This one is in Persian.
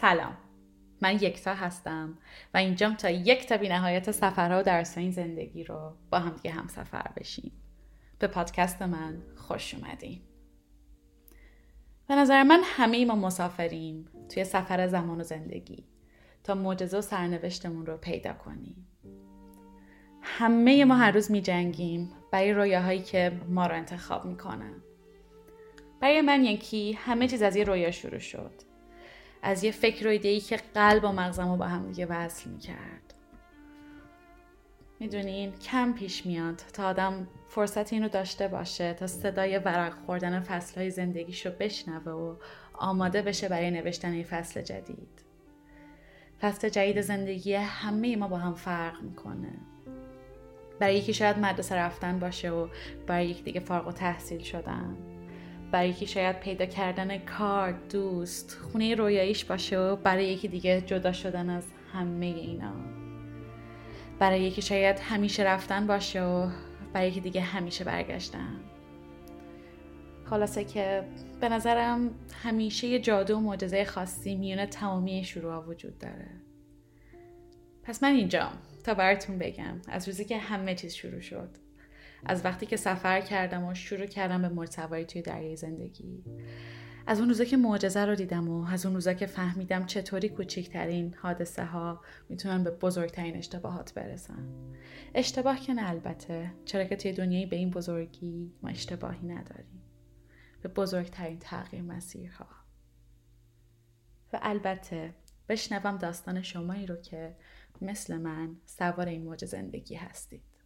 سلام. من یکتا هستم و اینجام تا یک تا نهایت سفرها و درس این زندگی رو با هم دیگه هم سفر بشیم. به پادکست من خوش اومدین. به نظر من همه ما مسافریم توی سفر زمان و زندگی تا معجزه و سرنوشتمون رو پیدا کنیم. همه ما هر روز می جنگیم برای رویاهایی که ما رو انتخاب می‌کنن. برای من یکی همه چیز از یه رویا شروع شد. از یه فکر و ایدهی که قلب و مغزم رو با هم دیگه وصل می‌کرد. می‌دونین کم پیش میاد تا آدم فرصت این رو داشته باشه تا صدای ورق خوردن فصلهای زندگیش رو بشنوه و آماده بشه برای نوشتن این فصل جدید. فصل جدید زندگی همه ما با هم فرق می‌کنه. برای یکی شاید مدرسه رفتن باشه و برای یکی دیگه فارغ و تحصیل شدن. برای یکی شاید پیدا کردن کار دوست خونه رویاییش باشه و برای یکی دیگه جدا شدن از همه اینا. برای یکی شاید همیشه رفتن باشه و برای یکی دیگه همیشه برگشتن. خلاصه که به نظرم همیشه یه جادو و معجزه خاصی میونه تمامی شروع وجود داره. پس من اینجام تا براتون بگم از روزی که همه چیز شروع شد. از وقتی که سفر کردم و شروع کردم به مرتبایی توی دریای زندگی. از اون روزا که معجزه رو دیدم و از اون روزا که فهمیدم چطوری کوچکترین حادثه ها می‌تونن به بزرگترین اشتباهات برسن. اشتباه که نه البته چرا که توی دنیایی به این بزرگی ما اشتباهی نداریم. به بزرگترین تغییر مسیرها. و البته بشنوم داستان شمایی رو که مثل من سوار این موج زندگی هستید.